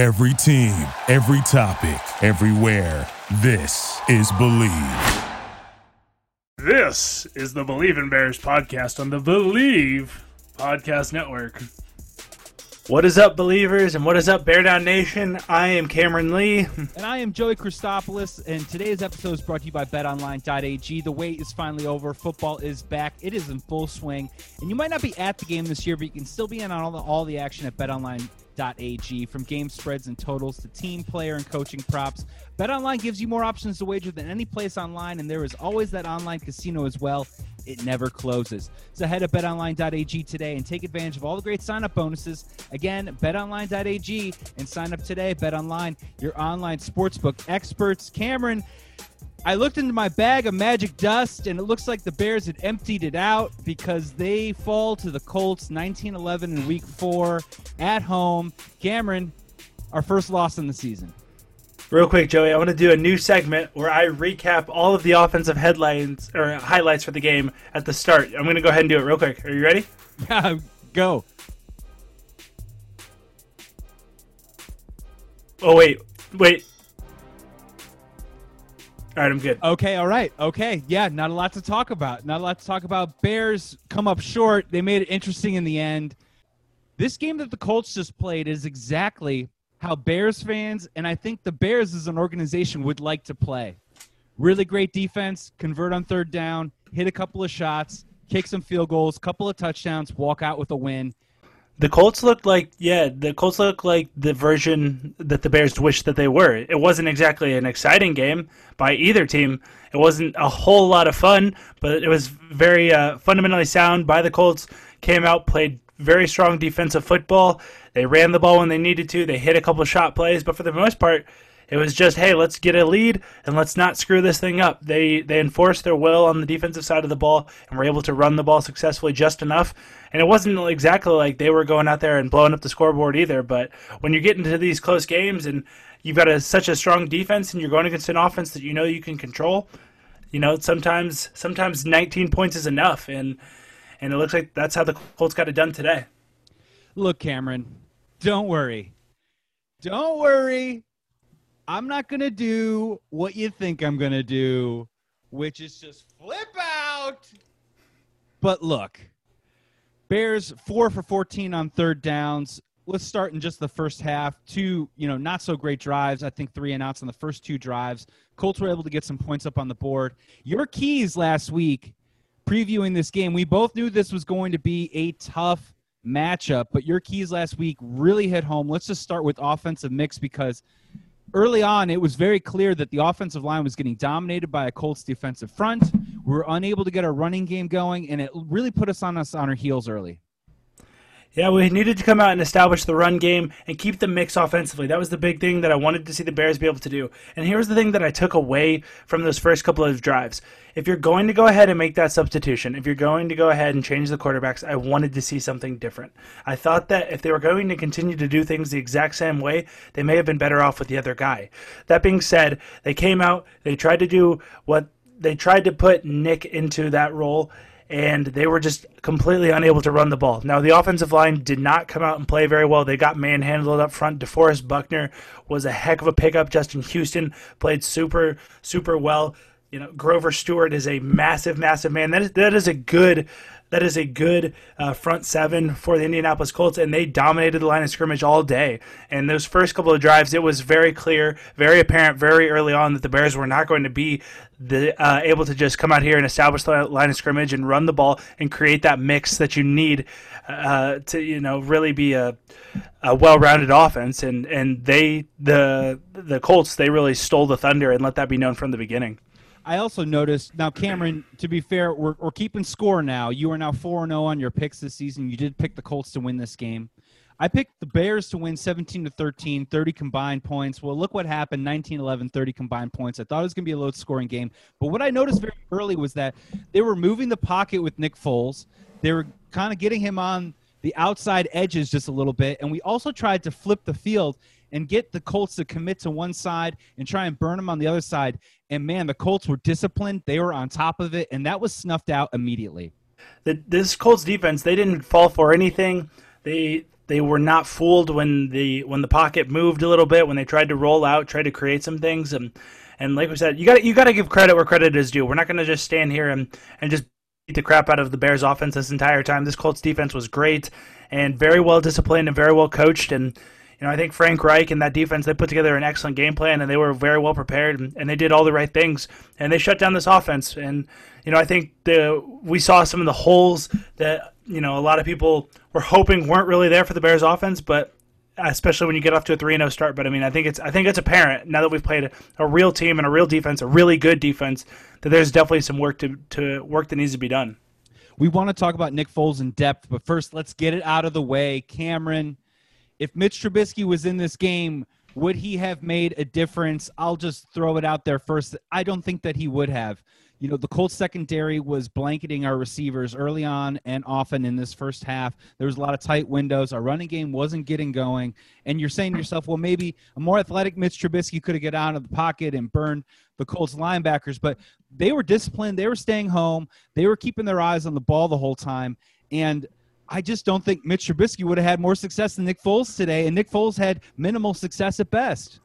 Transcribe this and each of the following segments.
Every team, every topic, everywhere. This is Believe. This is the Believe in Bears podcast on the Believe Podcast Network. What is up, believers, and what is up, Bear Down Nation? I am Cameron Lee. And I am Joey Christopoulos, and today's episode is brought to you by BetOnline.ag. The wait is finally over. Football is back. It is in full swing. And you might not be at the game this year, but you can still be in on all the, all the action at BetOnline.ag. From game spreads and totals to team, player, and coaching props, BetOnline gives you more options to wager than any place online, and there is always that online casino as well. It never closes. So head to betonline.ag today and take advantage of all the great sign up bonuses. Again, betonline.ag and sign up today. BetOnline, your online sportsbook experts. Cameron, I looked into my bag of magic dust and it looks like the Bears had emptied it out because they fall to the Colts 19-11 in week 4 at home. Cameron, our first loss in the season. Real quick, Joey, I want to do a new segment where I recap all of the offensive headlines or highlights for the game at the start. I'm going to go ahead and do it real quick. Are you ready? Yeah, go. Oh, wait. Wait. All right, I'm good. Okay, all right. Okay. Yeah, not a lot to talk about. Not a lot to talk about. Bears come up short. They made it interesting in the end. This game that the Colts just played is exactly how Bears fans and I think the Bears as an organization would like to play. Really great defense, convert on third down, hit a couple of shots, kick some field goals, couple of touchdowns, walk out with a win. The Colts looked like yeah, the Colts looked like the version that the Bears wished that they were. It wasn't exactly an exciting game by either team. It wasn't a whole lot of fun, but it was very uh, fundamentally sound by the Colts. Came out, played very strong defensive football. They ran the ball when they needed to. They hit a couple shot plays, but for the most part, it was just, hey, let's get a lead and let's not screw this thing up. They they enforced their will on the defensive side of the ball and were able to run the ball successfully just enough. And it wasn't exactly like they were going out there and blowing up the scoreboard either. But when you get into these close games and you've got a, such a strong defense and you're going against an offense that you know you can control, you know sometimes sometimes 19 points is enough. And and it looks like that's how the Colts got it done today. Look, Cameron, don't worry. Don't worry. I'm not going to do what you think I'm going to do, which is just flip out. But look, Bears 4 for 14 on third downs. Let's start in just the first half. Two, you know, not so great drives. I think three and outs on the first two drives. Colts were able to get some points up on the board. Your keys last week previewing this game, we both knew this was going to be a tough matchup, but your keys last week really hit home. Let's just start with offensive mix because early on it was very clear that the offensive line was getting dominated by a Colts defensive front. We were unable to get our running game going, and it really put us on us on our heels early. Yeah, we needed to come out and establish the run game and keep the mix offensively. That was the big thing that I wanted to see the Bears be able to do. And here's the thing that I took away from those first couple of drives. If you're going to go ahead and make that substitution, if you're going to go ahead and change the quarterbacks, I wanted to see something different. I thought that if they were going to continue to do things the exact same way, they may have been better off with the other guy. That being said, they came out, they tried to do what they tried to put Nick into that role and they were just completely unable to run the ball. Now, the offensive line did not come out and play very well. They got manhandled up front. DeForest Buckner was a heck of a pickup. Justin Houston played super, super well. You know, Grover Stewart is a massive, massive man. That is that is a good that is a good uh, front seven for the Indianapolis Colts, and they dominated the line of scrimmage all day. And those first couple of drives, it was very clear, very apparent, very early on that the Bears were not going to be the uh, able to just come out here and establish the line of scrimmage and run the ball and create that mix that you need uh, to you know really be a, a well-rounded offense. And and they the the Colts they really stole the thunder and let that be known from the beginning. I also noticed now, Cameron. To be fair, we're, we're keeping score now. You are now four and zero on your picks this season. You did pick the Colts to win this game. I picked the Bears to win 17 to 13, 30 combined points. Well, look what happened 19 11, 30 combined points. I thought it was going to be a low scoring game. But what I noticed very early was that they were moving the pocket with Nick Foles. They were kind of getting him on the outside edges just a little bit. And we also tried to flip the field and get the Colts to commit to one side and try and burn them on the other side. And man, the Colts were disciplined. They were on top of it, and that was snuffed out immediately. The, this Colts defense, they didn't fall for anything. They they were not fooled when the when the pocket moved a little bit when they tried to roll out, tried to create some things, and and like we said, you got you got to give credit where credit is due. We're not going to just stand here and and just beat the crap out of the Bears offense this entire time. This Colts defense was great and very well disciplined and very well coached and you know, I think Frank Reich and that defense, they put together an excellent game plan and they were very well prepared and, and, they did all the right things and they shut down this offense. And, you know, I think the we saw some of the holes that, you know, a lot of people were hoping weren't really there for the Bears offense, but especially when you get off to a 3 0 start. But I mean, I think it's I think it's apparent now that we've played a, a, real team and a real defense, a really good defense, that there's definitely some work to, to work that needs to be done. We want to talk about Nick Foles in depth, but first let's get it out of the way. Cameron, if Mitch Trubisky was in this game, would he have made a difference? I'll just throw it out there first. I don't think that he would have. You know, the Colts secondary was blanketing our receivers early on and often in this first half. There was a lot of tight windows. Our running game wasn't getting going. And you're saying to yourself, well, maybe a more athletic Mitch Trubisky could have got out of the pocket and burned the Colts linebackers. But they were disciplined. They were staying home. They were keeping their eyes on the ball the whole time. And I just don't think Mitch Trubisky would have had more success than Nick Foles today, and Nick Foles had minimal success at best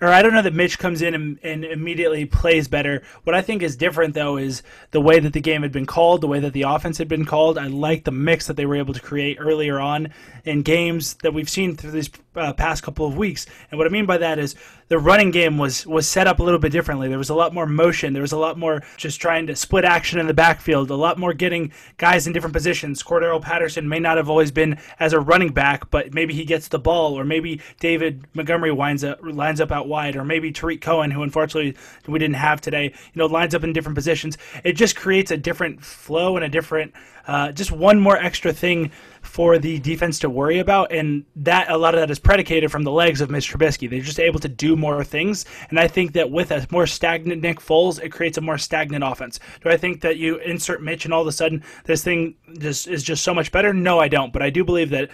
or I don't know that Mitch comes in and, and, immediately plays better. What I think is different though is the way that the game had been called, the way that the offense had been called. I like the mix that they were able to create earlier on in games that we've seen through these uh, past couple of weeks. And what I mean by that is the running game was was set up a little bit differently. There was a lot more motion. There was a lot more just trying to split action in the backfield. A lot more getting guys in different positions. Cordarrelle Patterson may not have always been as a running back, but maybe he gets the ball, or maybe David Montgomery winds up lines up out wide, or maybe Tarik Cohen, who unfortunately we didn't have today, you know, lines up in different positions. It just creates a different flow and a different, uh, just one more extra thing for the defense to worry about, and that a lot of that is predicated from the legs of Mitch Trubisky. They're just able to do more things, and I think that with a more stagnant Nick Foles, it creates a more stagnant offense. Do I think that you insert Mitch and all of a sudden this thing just is just so much better? No, I don't. But I do believe that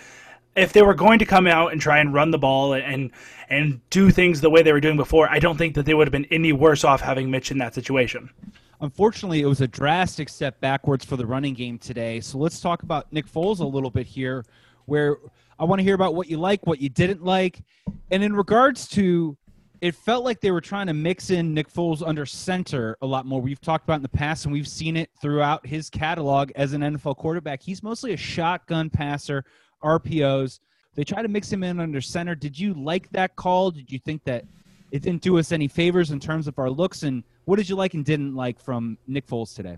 if they were going to come out and try and run the ball and and do things the way they were doing before, I don't think that they would have been any worse off having Mitch in that situation. Unfortunately, it was a drastic step backwards for the running game today. So let's talk about Nick Foles a little bit here, where I want to hear about what you like, what you didn't like. And in regards to it felt like they were trying to mix in Nick Foles under center a lot more. We've talked about in the past, and we've seen it throughout his catalog as an NFL quarterback. He's mostly a shotgun passer, RPOs. They try to mix him in under center. Did you like that call? Did you think that it didn't do us any favors in terms of our looks? And what did you like and didn't like from Nick Foles today?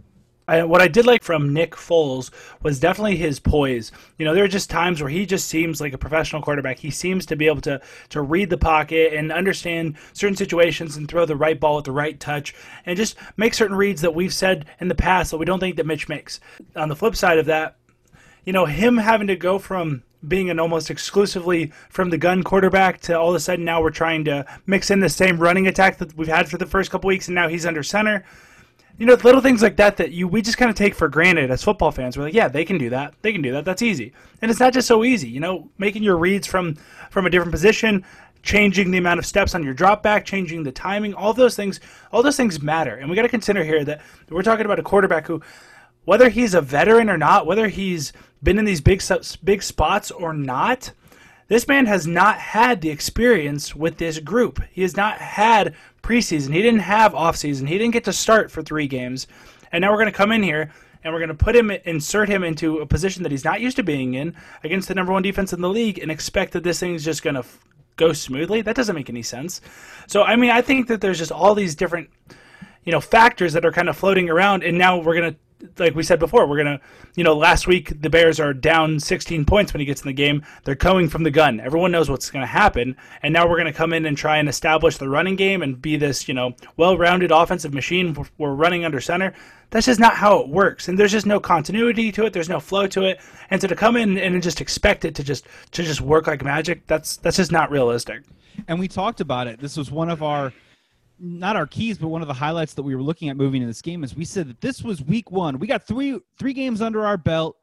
I, what I did like from Nick Foles was definitely his poise. You know, there are just times where he just seems like a professional quarterback. He seems to be able to to read the pocket and understand certain situations and throw the right ball with the right touch and just make certain reads that we've said in the past that we don't think that Mitch makes. On the flip side of that, you know, him having to go from being an almost exclusively from the gun quarterback to all of a sudden now we're trying to mix in the same running attack that we've had for the first couple weeks and now he's under center. You know, little things like that that you we just kind of take for granted as football fans. We're like, yeah, they can do that. They can do that. That's easy. And it's not just so easy. You know, making your reads from from a different position, changing the amount of steps on your drop back, changing the timing, all those things, all those things matter. And we got to consider here that we're talking about a quarterback who whether he's a veteran or not, whether he's been in these big big spots or not, this man has not had the experience with this group. He has not had preseason. He didn't have offseason. He didn't get to start for three games. And now we're going to come in here and we're going to put him, insert him into a position that he's not used to being in against the number one defense in the league and expect that this thing is just going to f- go smoothly. That doesn't make any sense. So, I mean, I think that there's just all these different, you know, factors that are kind of floating around. And now we're going to like we said before, we're gonna, you know, last week the Bears are down 16 points when he gets in the game. They're coming from the gun. Everyone knows what's gonna happen, and now we're gonna come in and try and establish the running game and be this, you know, well-rounded offensive machine. We're running under center. That's just not how it works, and there's just no continuity to it. There's no flow to it, and so to come in and just expect it to just to just work like magic, that's that's just not realistic. And we talked about it. This was one of our not our keys, but one of the highlights that we were looking at moving in this game is we said that this was week one. We got three three games under our belt.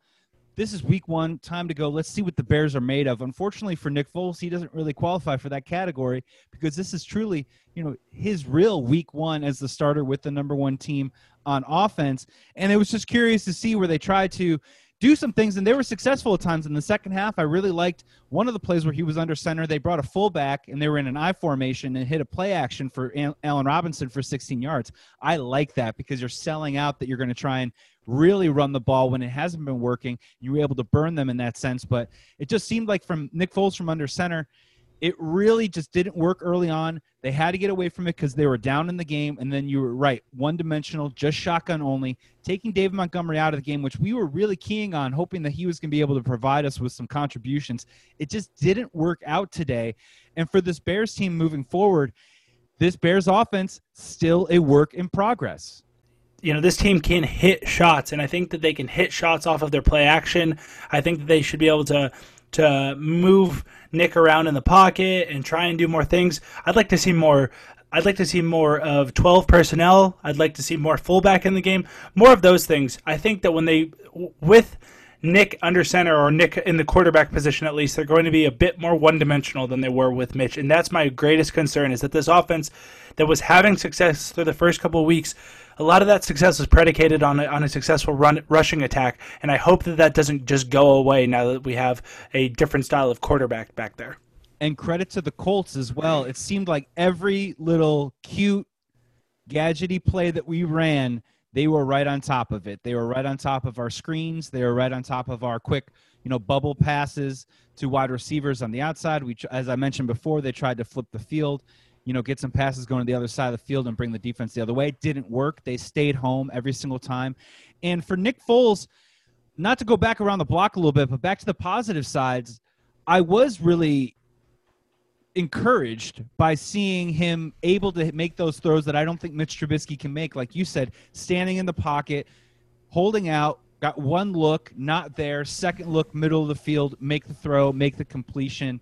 This is week one. Time to go. Let's see what the Bears are made of. Unfortunately for Nick Foles, he doesn't really qualify for that category because this is truly, you know, his real week one as the starter with the number one team on offense. And it was just curious to see where they tried to do some things, and they were successful at times. In the second half, I really liked one of the plays where he was under center. They brought a fullback, and they were in an I formation and hit a play action for Allen Robinson for 16 yards. I like that because you're selling out that you're going to try and really run the ball when it hasn't been working. You were able to burn them in that sense, but it just seemed like from Nick Foles from under center – it really just didn't work early on. They had to get away from it because they were down in the game. And then you were right, one dimensional, just shotgun only, taking David Montgomery out of the game, which we were really keying on, hoping that he was going to be able to provide us with some contributions. It just didn't work out today. And for this Bears team moving forward, this Bears offense still a work in progress you know this team can hit shots and i think that they can hit shots off of their play action i think that they should be able to to move Nick around in the pocket and try and do more things. I'd like to see more. I'd like to see more of 12 personnel. I'd like to see more fullback in the game. More of those things. I think that when they, with Nick under center or Nick in the quarterback position at least, they're going to be a bit more one dimensional than they were with Mitch. And that's my greatest concern is that this offense that was having success through the first couple of weeks a lot of that success was predicated on a, on a successful run rushing attack, and I hope that that doesn't just go away now that we have a different style of quarterback back there. And credit to the Colts as well. It seemed like every little cute, gadgety play that we ran, they were right on top of it. They were right on top of our screens. They were right on top of our quick, you know, bubble passes to wide receivers on the outside. We, as I mentioned before, they tried to flip the field you know, get some passes going to the other side of the field and bring the defense the other way. It didn't work. They stayed home every single time. And for Nick Foles, not to go back around the block a little bit, but back to the positive sides, I was really encouraged by seeing him able to make those throws that I don't think Mitch Trubisky can make. Like you said, standing in the pocket, holding out, got one look, not there, second look, middle of the field, make the throw, make the completion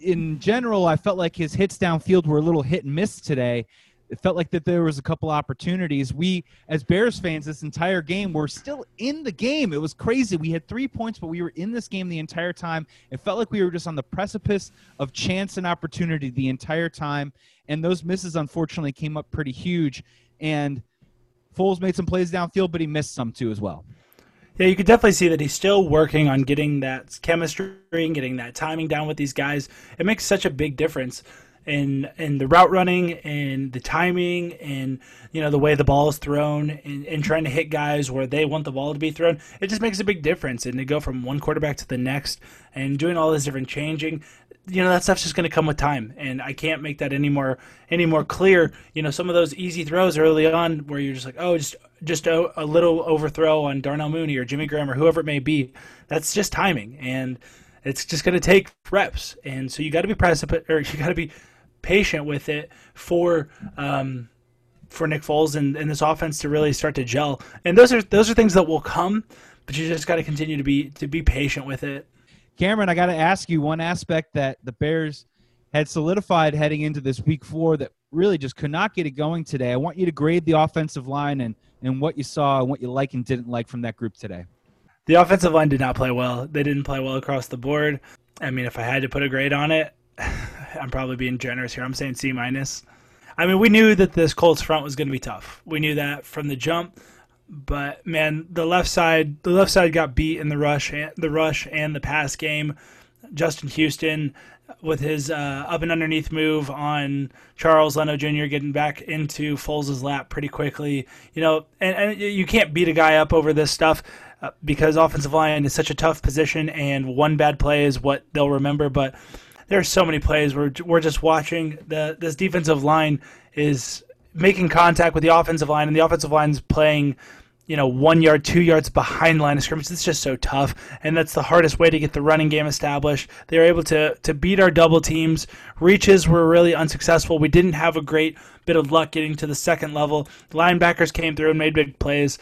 in general, I felt like his hits downfield were a little hit and miss today. It felt like that there was a couple opportunities. We, as Bears fans, this entire game, were still in the game. It was crazy. We had three points, but we were in this game the entire time. It felt like we were just on the precipice of chance and opportunity the entire time. And those misses, unfortunately, came up pretty huge. And Foles made some plays downfield, but he missed some too as well. Yeah, you could definitely see that he's still working on getting that chemistry and getting that timing down with these guys. It makes such a big difference in in the route running and the timing and you know the way the ball is thrown and, and trying to hit guys where they want the ball to be thrown. It just makes a big difference. And to go from one quarterback to the next and doing all this different changing, you know that stuff's just going to come with time and i can't make that any more any more clear you know some of those easy throws early on where you're just like oh just just a, a little overthrow on darnell mooney or jimmy graham or whoever it may be that's just timing. And it's just going to take reps. And so you got to be precipit or you got to be patient with it for um, for nick foles and, and this offense to really start to gel. And those are those are things that will come but you just got to continue to be to be patient with it. Cameron, I got to ask you one aspect that the Bears had solidified heading into this week four that really just could not get it going today. I want you to grade the offensive line and, and what you saw and what you like and didn't like from that group today. The offensive line did not play well. They didn't play well across the board. I mean, if I had to put a grade on it, I'm probably being generous here. I'm saying C minus. I mean, we knew that this Colts front was going to be tough. We knew that from the jump but man, the left side the left side got beat in the rush the rush and the pass game. Justin Houston with his uh, up and underneath move on Charles Leno Jr. getting back into Foles' lap pretty quickly. You know, and, and you can't beat a guy up over this stuff uh, because offensive line is such a tough position, and one bad play is what they'll remember. But there are so many plays where we're just watching the this defensive line is making contact with the offensive line, and the offensive line's playing, you know, one yard, two yards behind line of scrimmage. It's just so tough, and that's the hardest way to get the running game established. They were able to to beat our double teams. Reaches were really unsuccessful. We didn't have a great bit of luck getting to the second level. The linebackers came through and made big plays.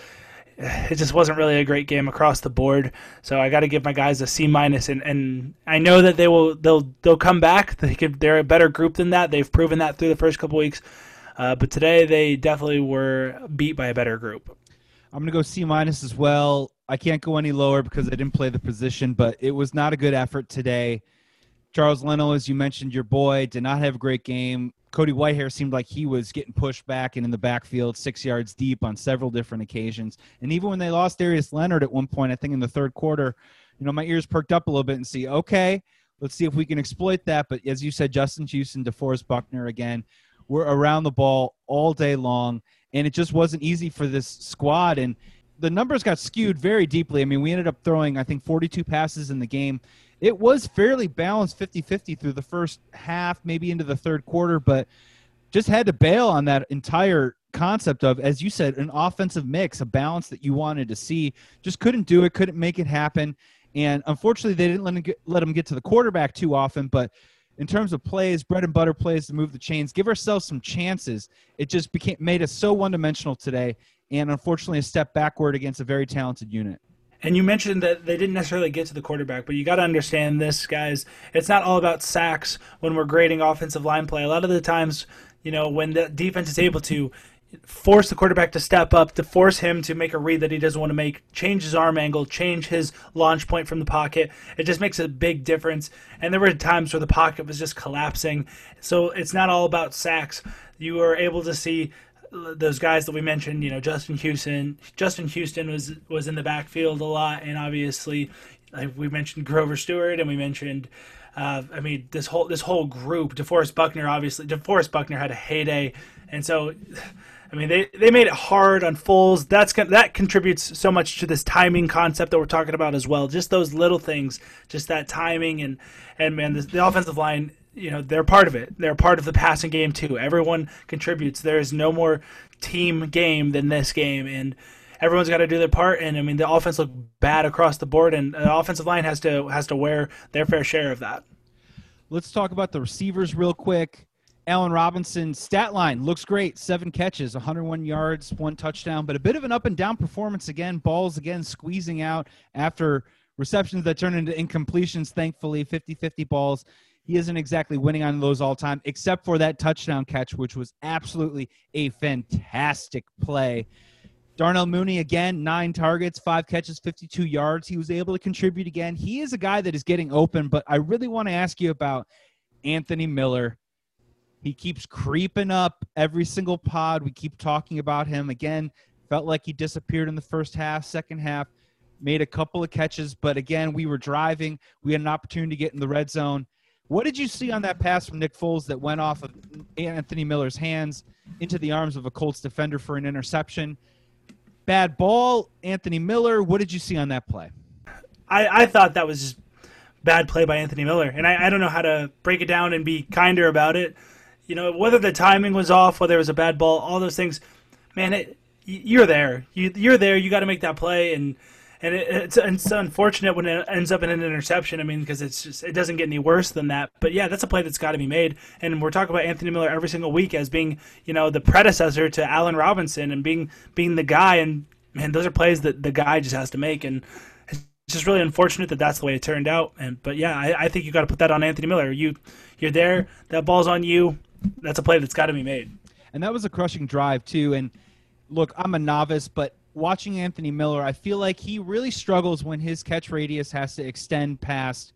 It just wasn't really a great game across the board. So I got to give my guys a C minus, and, and I know that they will they'll they'll come back. They could, they're a better group than that. They've proven that through the first couple weeks. Uh, but today they definitely were beat by a better group. I'm going to go C minus as well. I can't go any lower because I didn't play the position, but it was not a good effort today. Charles Leno, as you mentioned, your boy, did not have a great game. Cody Whitehair seemed like he was getting pushed back and in the backfield, six yards deep on several different occasions. And even when they lost Darius Leonard at one point, I think in the third quarter, you know, my ears perked up a little bit and see, okay, let's see if we can exploit that. But as you said, Justin Houston, DeForest Buckner again, we're around the ball all day long, and it just wasn't easy for this squad. And the numbers got skewed very deeply. I mean, we ended up throwing, I think, 42 passes in the game it was fairly balanced 50-50 through the first half maybe into the third quarter but just had to bail on that entire concept of as you said an offensive mix a balance that you wanted to see just couldn't do it couldn't make it happen and unfortunately they didn't let him get, let him get to the quarterback too often but in terms of plays bread and butter plays to move the chains give ourselves some chances it just became made us so one-dimensional today and unfortunately a step backward against a very talented unit and you mentioned that they didn't necessarily get to the quarterback, but you got to understand this, guys. It's not all about sacks when we're grading offensive line play. A lot of the times, you know, when the defense is able to force the quarterback to step up, to force him to make a read that he doesn't want to make, change his arm angle, change his launch point from the pocket. It just makes a big difference. And there were times where the pocket was just collapsing. So it's not all about sacks. You were able to see those guys that we mentioned, you know, Justin Houston. Justin Houston was was in the backfield a lot, and obviously, like we mentioned Grover Stewart, and we mentioned, uh, I mean, this whole this whole group. DeForest Buckner, obviously, DeForest Buckner had a heyday, and so. I mean, they, they made it hard on Foles. That's that contributes so much to this timing concept that we're talking about as well. Just those little things, just that timing and and man, the, the offensive line you know they're part of it. They're part of the passing game too. Everyone contributes. There is no more team game than this game, and everyone's got to do their part. And I mean, the offense looked bad across the board, and the offensive line has to has to wear their fair share of that. Let's talk about the receivers real quick. Allen Robinson stat line looks great. Seven catches, 101 yards, one touchdown, but a bit of an up and down performance again. Balls again squeezing out after receptions that turn into incompletions, thankfully, 50 50 balls he isn't exactly winning on those all time, except for that touchdown catch, which was absolutely a fantastic play. Darnell Mooney again, nine targets, five catches, 52 yards. He was able to contribute again. He is a guy that is getting open, but I really want to ask you about Anthony Miller. He keeps creeping up every single pod. We keep talking about him again. Felt like he disappeared in the first half, second half, made a couple of catches, but again, we were driving. We had an opportunity to get in the red zone. What did you see on that pass from Nick Foles that went off of Anthony Miller's hands into the arms of a Colts defender for an interception? Bad ball, Anthony Miller. What did you see on that play? I, I thought that was bad play by Anthony Miller, and I, I don't know how to break it down and be kinder about it. You know, whether the timing was off, whether it was a bad ball, all those things. Man, it, you're there. You, you're there. You got to make that play, and and it, it's, it's unfortunate when it ends up in an interception. I mean, because it's just it doesn't get any worse than that. But yeah, that's a play that's got to be made. And we're talking about Anthony Miller every single week as being you know the predecessor to Allen Robinson and being being the guy. And man, those are plays that the guy just has to make. And it's just really unfortunate that that's the way it turned out. And but yeah, I, I think you got to put that on Anthony Miller. You you're there. That ball's on you. That's a play that's got to be made. And that was a crushing drive too. And look, I'm a novice, but watching Anthony Miller, I feel like he really struggles when his catch radius has to extend past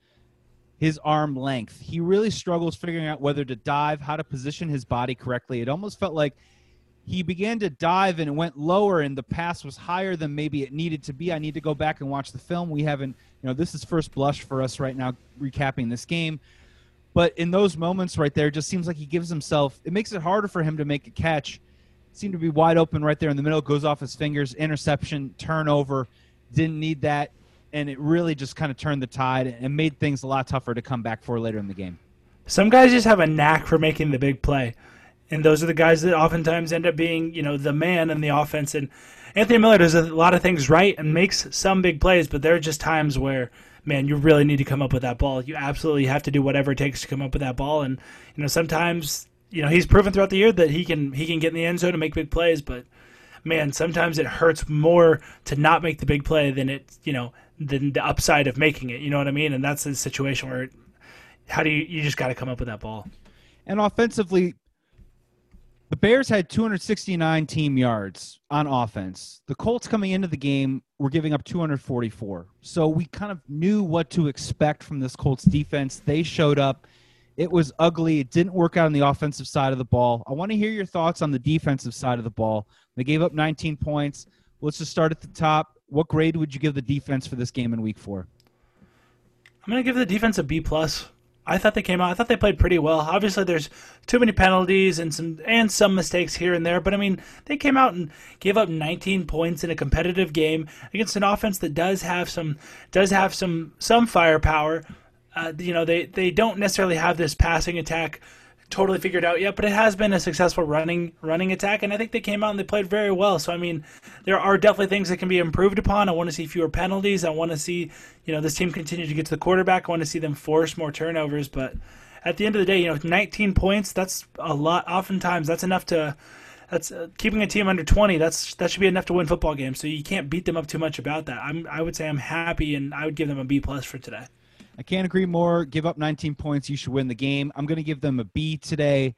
his arm length. He really struggles figuring out whether to dive, how to position his body correctly. It almost felt like he began to dive and went lower and the pass was higher than maybe it needed to be. I need to go back and watch the film. We haven't, you know, this is first blush for us right now recapping this game. But in those moments right there, just seems like he gives himself, it makes it harder for him to make a catch seemed to be wide open right there in the middle. Goes off his fingers. Interception, turnover. Didn't need that, and it really just kind of turned the tide and made things a lot tougher to come back for later in the game. Some guys just have a knack for making the big play, and those are the guys that oftentimes end up being, you know, the man in the offense. And Anthony Miller does a lot of things right and makes some big plays, but there are just times where man, you really need to come up with that ball. You absolutely have to do whatever it takes to come up with that ball. And you know, sometimes you know he's proven throughout the year that he can he can get in the end zone and make big plays, but man, sometimes it hurts more to not make the big play than it you know than the upside of making it. You know what I mean? And that's a situation where how do you you just got to come up with that ball. And offensively, the Bears had 269 team yards on offense. The Colts coming into the game were giving up 244. So we kind of knew what to expect from this Colts defense. They showed up. It was ugly. It didn't work out on the offensive side of the ball. I want to hear your thoughts on the defensive side of the ball. They gave up 19 points. Let's just start at the top. What grade would you give the defense for this game in week four? I'm going to give the defense a B plus. I thought they came out. I thought they played pretty well. Obviously, there's too many penalties and some and some mistakes here and there, but I mean, they came out and gave up 19 points in a competitive game against an offense that does have some does have some some firepower. Uh, you know, they they don't necessarily have this passing attack totally figured out yet, but it has been a successful running running attack, and I think they came out and they played very well. So I mean, there are definitely things that can be improved upon. I want to see fewer penalties. I want to see you know this team continue to get to the quarterback. I want to see them force more turnovers. But at the end of the day, you know, 19 points that's a lot. Oftentimes, that's enough to that's uh, keeping a team under 20 that's that should be enough to win football games so you can't beat them up too much about that i'm i would say i'm happy and i would give them a b plus for today I can't agree more. Give up 19 points, you should win the game. I'm going to give them a B today.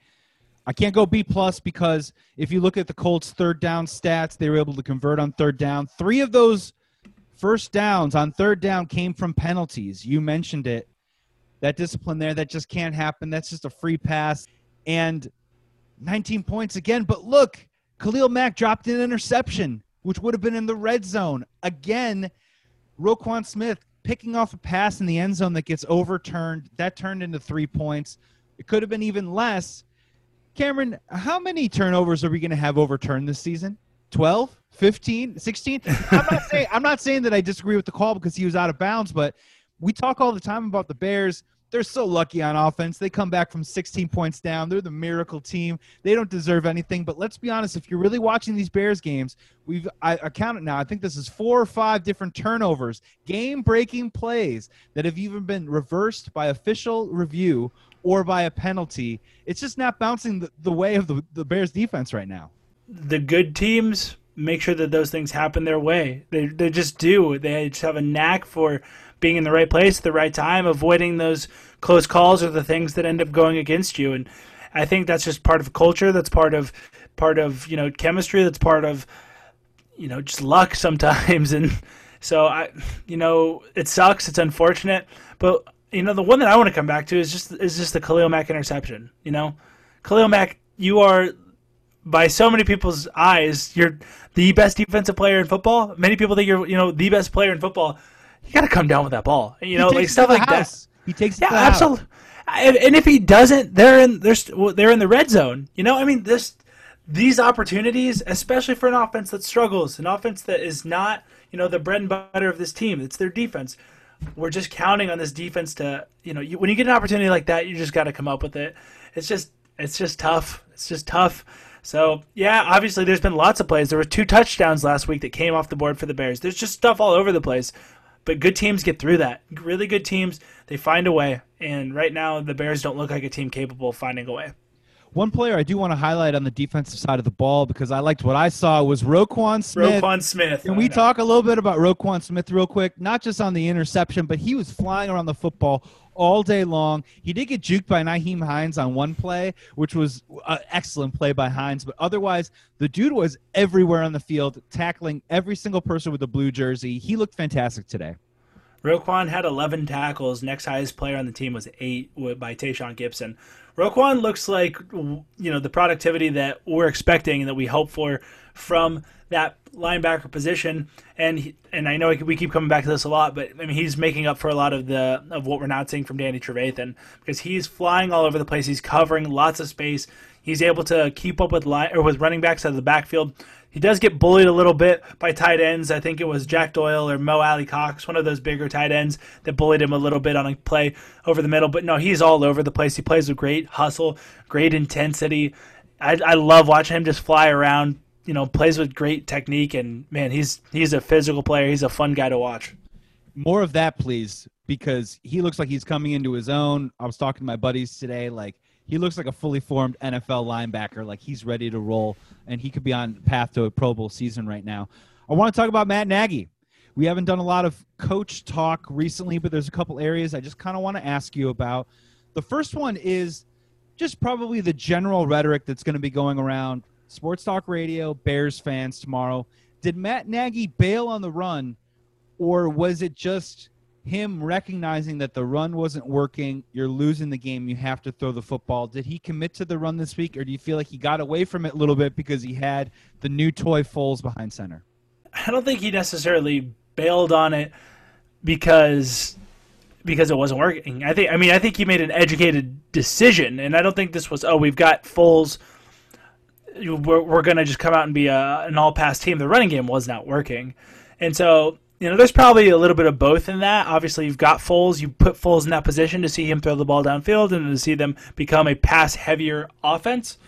I can't go B plus because if you look at the Colts' third down stats, they were able to convert on third down. Three of those first downs on third down came from penalties. You mentioned it. That discipline there, that just can't happen. That's just a free pass. And 19 points again. But look, Khalil Mack dropped an interception, which would have been in the red zone. Again, Roquan Smith picking off a pass in the end zone that gets overturned. That turned into three points. It could have been even less. Cameron, how many turnovers are we going to have overturned this season? 12, 15, 16? I'm not saying I'm not saying that I disagree with the call because he was out of bounds, but we talk all the time about the Bears they're so lucky on offense. They come back from 16 points down. They're the miracle team. They don't deserve anything. But let's be honest, if you're really watching these Bears games, we've I, I counted now. I think this is four or five different turnovers, game-breaking plays that have even been reversed by official review or by a penalty. It's just not bouncing the, the way of the, the Bears defense right now. The good teams make sure that those things happen their way. They they just do. They just have a knack for being in the right place at the right time, avoiding those close calls or the things that end up going against you. And I think that's just part of culture. That's part of part of you know chemistry. That's part of you know just luck sometimes. And so I, you know, it sucks. It's unfortunate, but you know the one that I want to come back to is just is just the Khalil Mack interception. You know, Khalil Mack, you are by so many people's eyes, you're the best defensive player in football. Many people think you're, you know, the best player in football you got to come down with that ball. You know, like stuff like house. that. He takes yeah, absolutely. And if he doesn't, they're in they're they're in the red zone. You know, I mean, this these opportunities, especially for an offense that struggles, an offense that is not you know the bread and butter of this team. It's their defense. We're just counting on this defense to you know you, when you get an opportunity like that, you just got to come up with it. It's just it's just tough. It's just tough. So yeah, obviously there's been lots of plays. There were two touchdowns last week that came off the board for the Bears. There's just stuff all over the place. But good teams get through that. Really good teams, they find a way. And right now, the Bears don't look like a team capable of finding a way. One player I do want to highlight on the defensive side of the ball because I liked what I saw was Roquan Smith. Roquan Smith. Can we talk a little bit about Roquan Smith real quick? Not just on the interception, but he was flying around the football all day long. He did get juked by Nyheim Hines on one play, which was an excellent play by Hines. But otherwise, the dude was everywhere on the field, tackling every single person with a blue jersey. He looked fantastic today. Roquan had 11 tackles. Next highest player on the team was eight by Tashaun Gipson. Roquan looks like you know the productivity that we're expecting and that we hope for from that linebacker position. And and I know we keep coming back to this a lot, but I mean he's making up for a lot of the of what we're not seeing from Danny Trevathan because he's flying all over the place. He's covering lots of space. He's able to keep up with line or with running backs out of the backfield. He does get bullied a little bit by tight ends. I think it was Jack Doyle or Mo Alie-Cox, one of those bigger tight ends that bullied him a little bit on a play over the middle. But no, he's all over the place. He plays with great hustle, great intensity. I, I love watching him just fly around. You know, plays with great technique, and man, he's he's a physical player. He's a fun guy to watch. More of that, please, because he looks like he's coming into his own. I was talking to my buddies today, like he looks like a fully formed NFL linebacker. Like he's ready to roll, and he could be on path to a Pro Bowl season right now. I want to talk about Matt Nagy. We haven't done a lot of coach talk recently, but there's a couple areas I just kind of want to ask you about. The first one is just probably the general rhetoric that's going to be going around sports talk radio, Bears fans tomorrow. did Matt Nagy bail on the run, or was it just him recognizing that the run wasn't working? You're losing the game. You have to throw the football. Did he commit to the run this week, or do you feel like he got away from it a little bit because he had the new toy Foles behind center? I don't think he necessarily bailed on it because because it wasn't working. I think I mean I think he made an educated decision, and I don't think this was oh we've got Foles. We're, we're going to just come out and be a, an all pass team. The running game was not working. And so, you know, there's probably a little bit of both in that. Obviously, you've got Foles. You put Foles in that position to see him throw the ball downfield and to see them become a pass heavier offense.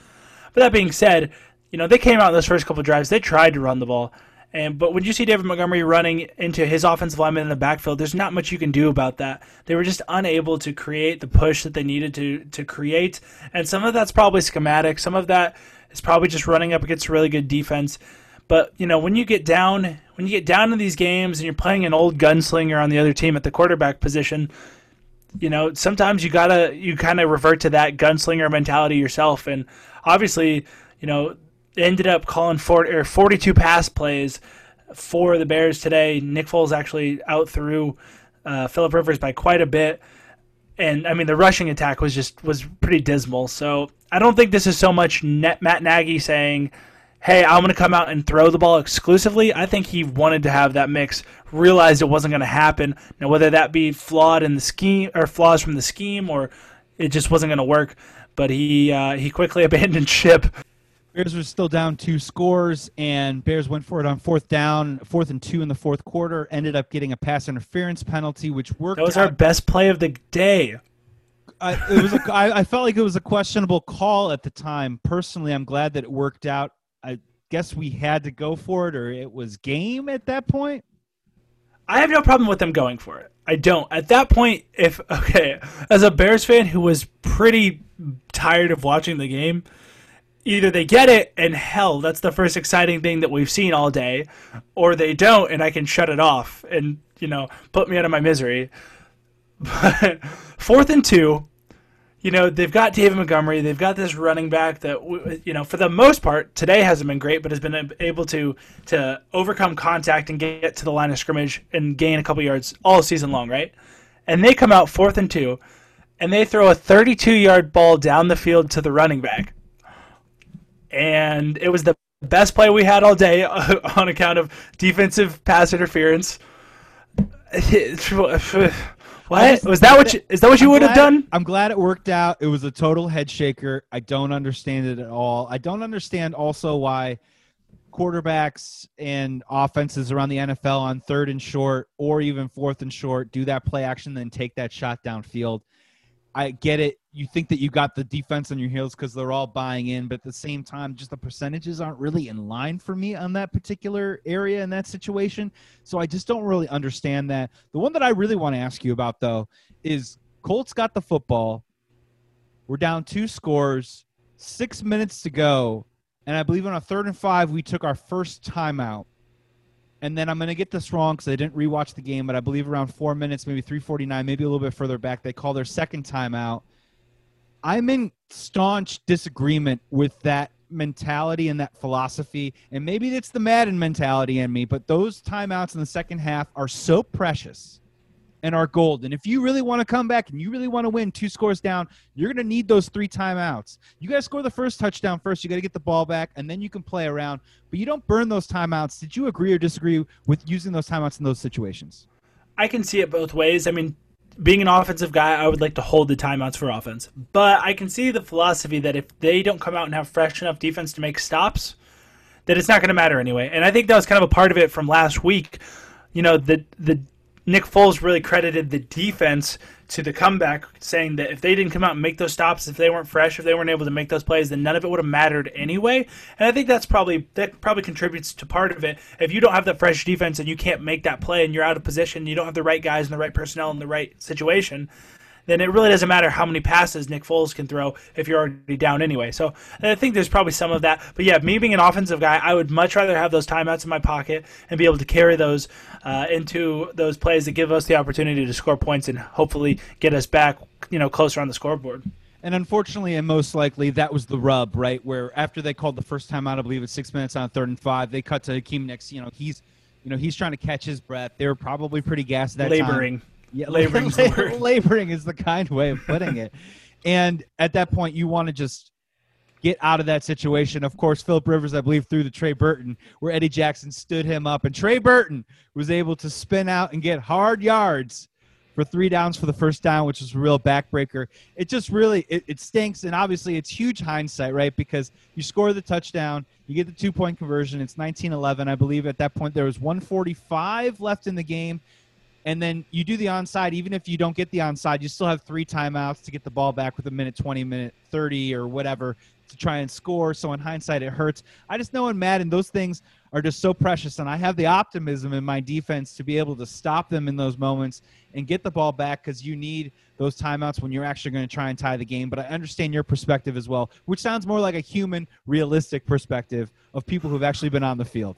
But that being said, you know, they came out in those first couple drives. They tried to run the ball. And but when you see David Montgomery running into his offensive lineman in the backfield, there's not much you can do about that. They were just unable to create the push that they needed to to create, and some of that's probably schematic. Some of that is probably just running up against a really good defense. But you know, when you get down, when you get down to these games and you're playing an old gunslinger on the other team at the quarterback position, you know, sometimes you gotta you kind of revert to that gunslinger mentality yourself. And obviously, you know, ended up calling 40, or 42 pass plays for the Bears today. Nick Foles actually out through uh, Philip Rivers by quite a bit. And I mean, the rushing attack was just was pretty dismal. So I don't think this is so much Matt Nagy saying, "Hey, I'm going to come out and throw the ball exclusively." I think he wanted to have that mix, realized it wasn't going to happen. Now, whether that be flawed in the scheme or flaws from the scheme, or it just wasn't going to work, but he uh, he quickly abandoned ship Bears were still down two scores, and Bears went for it on fourth down, fourth and two in the fourth quarter. Ended up getting a pass interference penalty, which worked. That was out. our best play of the day. I, it was. A, I, I felt like it was a questionable call at the time. Personally, I'm glad that it worked out. I guess we had to go for it, or it was game at that point. I have no problem with them going for it. I don't. At that point, if okay, as a Bears fan who was pretty tired of watching the game either they get it and hell that's the first exciting thing that we've seen all day or they don't and i can shut it off and you know put me out of my misery but fourth and two you know they've got david montgomery they've got this running back that you know for the most part today hasn't been great but has been able to to overcome contact and get to the line of scrimmage and gain a couple yards all season long right and they come out fourth and two and they throw a 32 yard ball down the field to the running back and it was the best play we had all day on account of defensive pass interference. What was that? What you, is that? What you would have done? I'm glad it worked out. It was a total head shaker. I don't understand it at all. I don't understand also why quarterbacks and offenses around the NFL on third and short or even fourth and short do that play action, then take that shot downfield. I get it. You think that you got the defense on your heels because they're all buying in, but at the same time, just the percentages aren't really in line for me on that particular area in that situation. So I just don't really understand that. The one that I really want to ask you about, though, is Colts got the football. We're down two scores, six minutes to go. And I believe on a third and five, we took our first timeout and then I'm going to get this wrong because I didn't rewatch the game, but I believe around four minutes, maybe 349, maybe a little bit further back, they call their second timeout. I'm in staunch disagreement with that mentality and that philosophy. And maybe it's the Madden mentality in me, but those timeouts in the second half are so precious and are gold. And if you really want to come back and you really want to win two scores down, you're going to need those three timeouts. You got to score the first touchdown first. You got to get the ball back, and then you can play around. But you don't burn those timeouts. Did you agree or disagree with using those timeouts in those situations? I can see it both ways. I mean, being an offensive guy, I would like to hold the timeouts for offense. But I can see the philosophy that if they don't come out and have fresh enough defense to make stops, that it's not going to matter anyway. And I think that was kind of a part of it from last week. You know, the the Nick Foles really credited the defense to the comeback, saying that if they didn't come out and make those stops, if they weren't fresh, if they weren't able to make those plays, then none of it would have mattered anyway. And I think that's probably that probably contributes to part of it. If you don't have that fresh defense and you can't make that play and you're out of position, you don't have the right guys and the right personnel in the right situation, then it really doesn't matter how many passes Nick Foles can throw if you're already down anyway. So I think there's probably some of that. But yeah, me being an offensive guy, I would much rather have those timeouts in my pocket and be able to carry those uh, into those plays that give us the opportunity to score points and hopefully get us back, you know, closer on the scoreboard. And unfortunately, and most likely, that was the rub, right? Where after they called the first time out, I believe it's six minutes on third and five, they cut to Akiem Hicks. You know, he's, you know, he's trying to catch his breath. They were probably pretty gassed that laboring. time. Yeah, laboring. laboring is the kind way of putting it. and at that point, you want to just get out of that situation. Of course, Philip Rivers, I believe, threw the Trey Burton, where Eddie Jackson stood him up, and Trey Burton was able to spin out and get hard yards for three downs for the first down, which was a real backbreaker. It just really it, it stinks, and obviously it's huge hindsight, right? Because you score the touchdown, you get the two point conversion. It's 19-11, I believe. At that point, there was 145 left in the game, and then you do the onside. Even if you don't get the onside, you still have three timeouts to get the ball back with a minute 20, minute 30, or whatever to try and score. So in hindsight, it hurts. I just know in Madden, those things are just so precious, and I have the optimism in my defense to be able to stop them in those moments and get the ball back because you need those timeouts when you're actually going to try and tie the game. But I understand your perspective as well, which sounds more like a human, realistic perspective of people who've actually been on the field.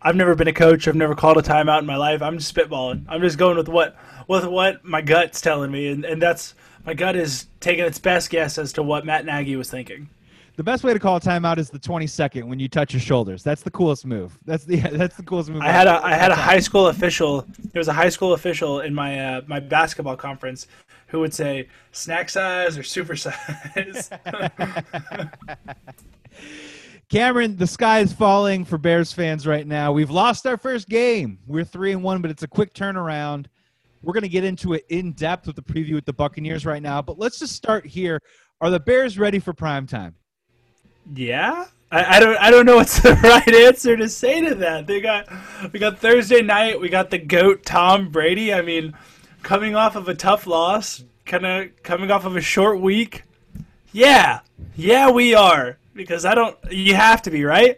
I've never been a coach. I've never called a timeout in my life. I'm just spitballing. I'm just going with what with what my gut's telling me, and, and that's my gut is taking its best guess as to what Matt Nagy was thinking. The best way to call a timeout is the 20 second when you touch your shoulders. That's the coolest move. That's the that's the coolest move. I had a I had a high school official. There was a high school official in my uh, my basketball conference who would say snack size or super size. Cameron, the sky is falling for Bears fans right now. We've lost our first game. We're three and one, but it's a quick turnaround. We're going to get into it in depth with the preview with the Buccaneers right now. But let's just start here. Are the Bears ready for prime time? Yeah, I, I, don't I don't know what's the right answer to say to that. They got we got Thursday night. We got the goat Tom Brady. I mean, coming off of a tough loss, kind of coming off of a short week. Yeah, yeah, we are because I don't. You have to be right.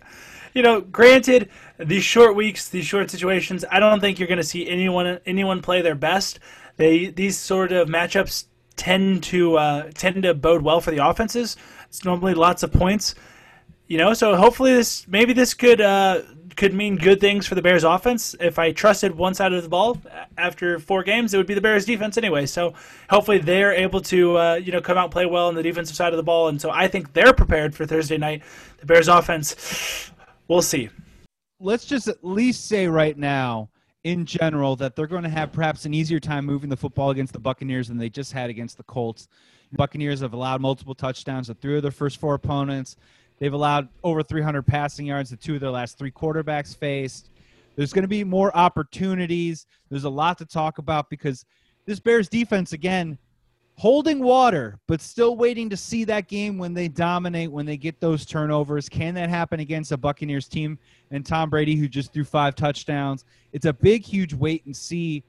You know, granted, these short weeks, these short situations, I don't think you're going to see anyone anyone play their best. They these sort of matchups tend to uh, tend to bode well for the offenses. It's normally lots of points, you know. So hopefully this maybe this could uh, could mean good things for the Bears offense. If I trusted one side of the ball after four games, it would be the Bears defense anyway. So hopefully they're able to uh, you know come out and play well on the defensive side of the ball, and so I think they're prepared for Thursday night. The Bears offense, we'll see. Let's just at least say right now in general that they're going to have perhaps an easier time moving the football against the Buccaneers than they just had against the Colts. Buccaneers have allowed multiple touchdowns to three of their first four opponents. They've allowed over 300 passing yards to two of their last three quarterbacks faced. There's going to be more opportunities. There's a lot to talk about because this Bears defense, again, holding water, but still waiting to see that game when they dominate, when they get those turnovers. Can that happen against a Buccaneers team and Tom Brady, who just threw five touchdowns? It's a big, huge wait and see.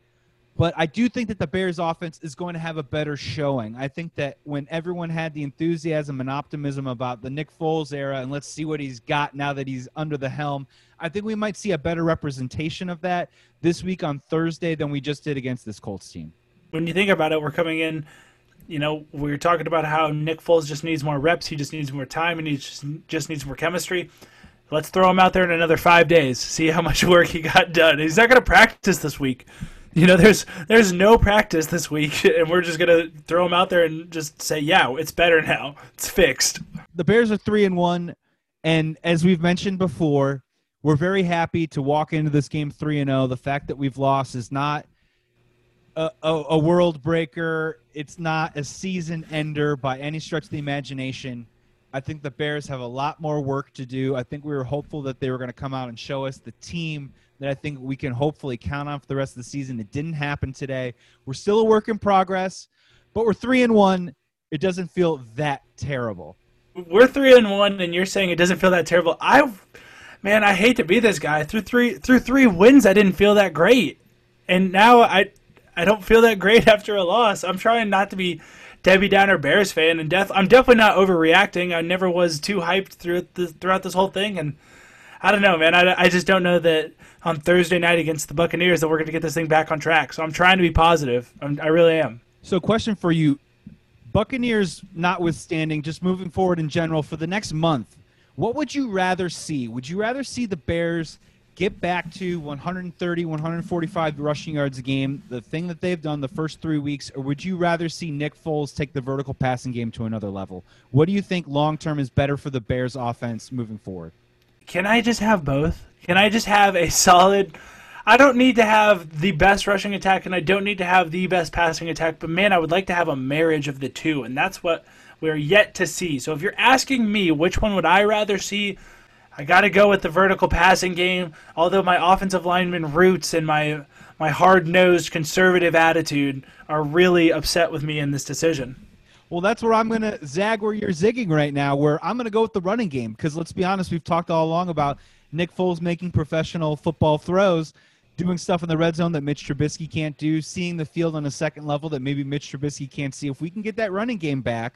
But I do think that the Bears offense is going to have a better showing. I think that when everyone had the enthusiasm and optimism about the Nick Foles era and let's see what he's got now that he's under the helm, I think we might see a better representation of that this week on Thursday than we just did against this Colts team. When you think about it, we're coming in you know, we are talking about how Nick Foles just needs more reps, he just needs more time, and he just, just needs more chemistry. Let's throw him out there in another five days, see how much work he got done. He's not going to practice this week. You know, there's there's no practice this week, and we're just gonna throw them out there and just say, "Yeah, it's better now. It's fixed." The Bears are three and one, and as we've mentioned before, we're very happy to walk into this game three and zero. Oh. The fact that we've lost is not a, a, a world breaker. It's not a season ender by any stretch of the imagination. I think the Bears have a lot more work to do. I think we were hopeful that they were going to come out and show us the team that I think we can hopefully count on for the rest of the season. It didn't happen today. We're still a work in progress, but we're three and one. It doesn't feel that terrible. We're three and one, and you're saying it doesn't feel that terrible. I, man, I hate to be this guy. Through three through three wins, I didn't feel that great, and now I I don't feel that great after a loss. I'm trying not to be Debbie Downer Bears fan, and death. I'm definitely not overreacting. I never was too hyped through throughout this whole thing, and I don't know, man. I, I just don't know that on Thursday night against the Buccaneers that we're going to get this thing back on track. So I'm trying to be positive. I'm, I really am. So, question for you: Buccaneers, notwithstanding, just moving forward in general for the next month, what would you rather see? Would you rather see the Bears get back to 130, 145 rushing yards a game, the thing that they've done the first three weeks, or would you rather see Nick Foles take the vertical passing game to another level? What do you think long term is better for the Bears offense moving forward? Can I just have both? Can I just have a solid I don't need to have the best rushing attack and I don't need to have the best passing attack, but man, I would like to have a marriage of the two, and that's what we're yet to see. So if you're asking me which one would I rather see, I got to go with the vertical passing game. Although my offensive lineman roots and my my hard-nosed conservative attitude are really upset with me in this decision. Well, that's where I'm going to zag where you're zigging right now, where I'm going to go with the running game. Because let's be honest, we've talked all along about Nick Foles making professional football throws doing stuff in the red zone that Mitch Trubisky can't do, seeing the field on a second level that maybe Mitch Trubisky can't see. If we can get that running game back,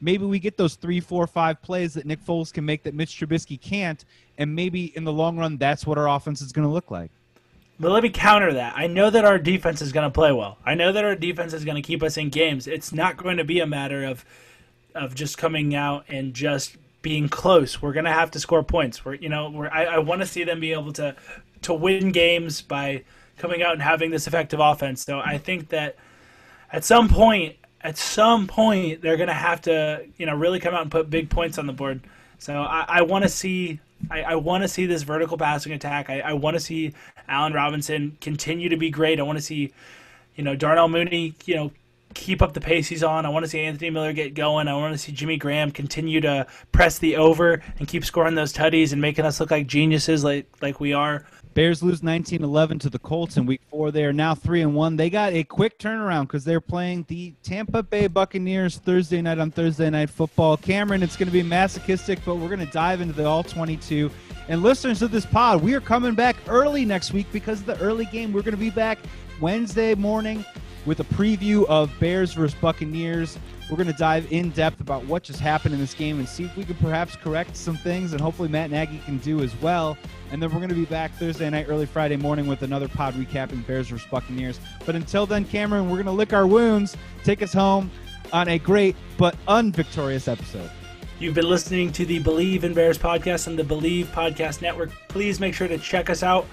maybe we get those three, four, five plays that Nick Foles can make that Mitch Trubisky can't, and maybe in the long run, that's what our offense is going to look like. But let me counter that. I know that our defense is going to play well. I know that our defense is going to keep us in games. It's not going to be a matter of of just coming out and just being close. We're going to have to score points. We're you know, we're, I, I want to see them be able to to win games by coming out and having this effective offense. So I think that at some point, at some point, they're going to have to, you know, really come out and put big points on the board. So I, I want to see, I, I want to see this vertical passing attack. I, I want to see Allen Robinson continue to be great. I want to see, you know, Darnell Mooney, you know, keep up the pace he's on. I want to see Anthony Miller get going. I want to see Jimmy Graham continue to press the over and keep scoring those tutties and making us look like geniuses, like like we are. Bears lose 19-11 to the Colts in Week Four. They are now three and one. They got a quick turnaround because they're playing the Tampa Bay Buccaneers Thursday night on Thursday Night Football. Cameron, it's going to be masochistic, but we're going to dive into the All 22. And listeners of this pod, we are coming back early next week because of the early game. We're going to be back Wednesday morning with a preview of Bears versus Buccaneers. We're going to dive in depth about what just happened in this game and see if we can perhaps correct some things, and hopefully Matt Nagy can do as well. And then we're going to be back Thursday night, early Friday morning with another pod recapping Bears versus Buccaneers. But until then, Cameron, we're going to lick our wounds, take us home on a great but unvictorious episode. You've been listening to the Bleav in Bears podcast and the Bleav Podcast Network. Please make sure to check us out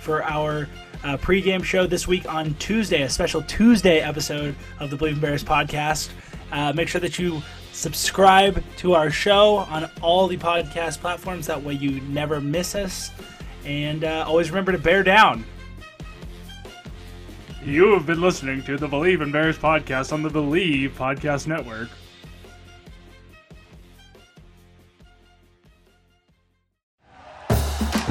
for our uh, pregame show this week on Tuesday, a special Tuesday episode of the Bleav in Bears podcast. Uh, make sure that you subscribe to our show on all the podcast platforms. That way you never miss us. And uh, always remember to bear down. You have been listening to the Bleav in Bears podcast on the Bleav Podcast Network.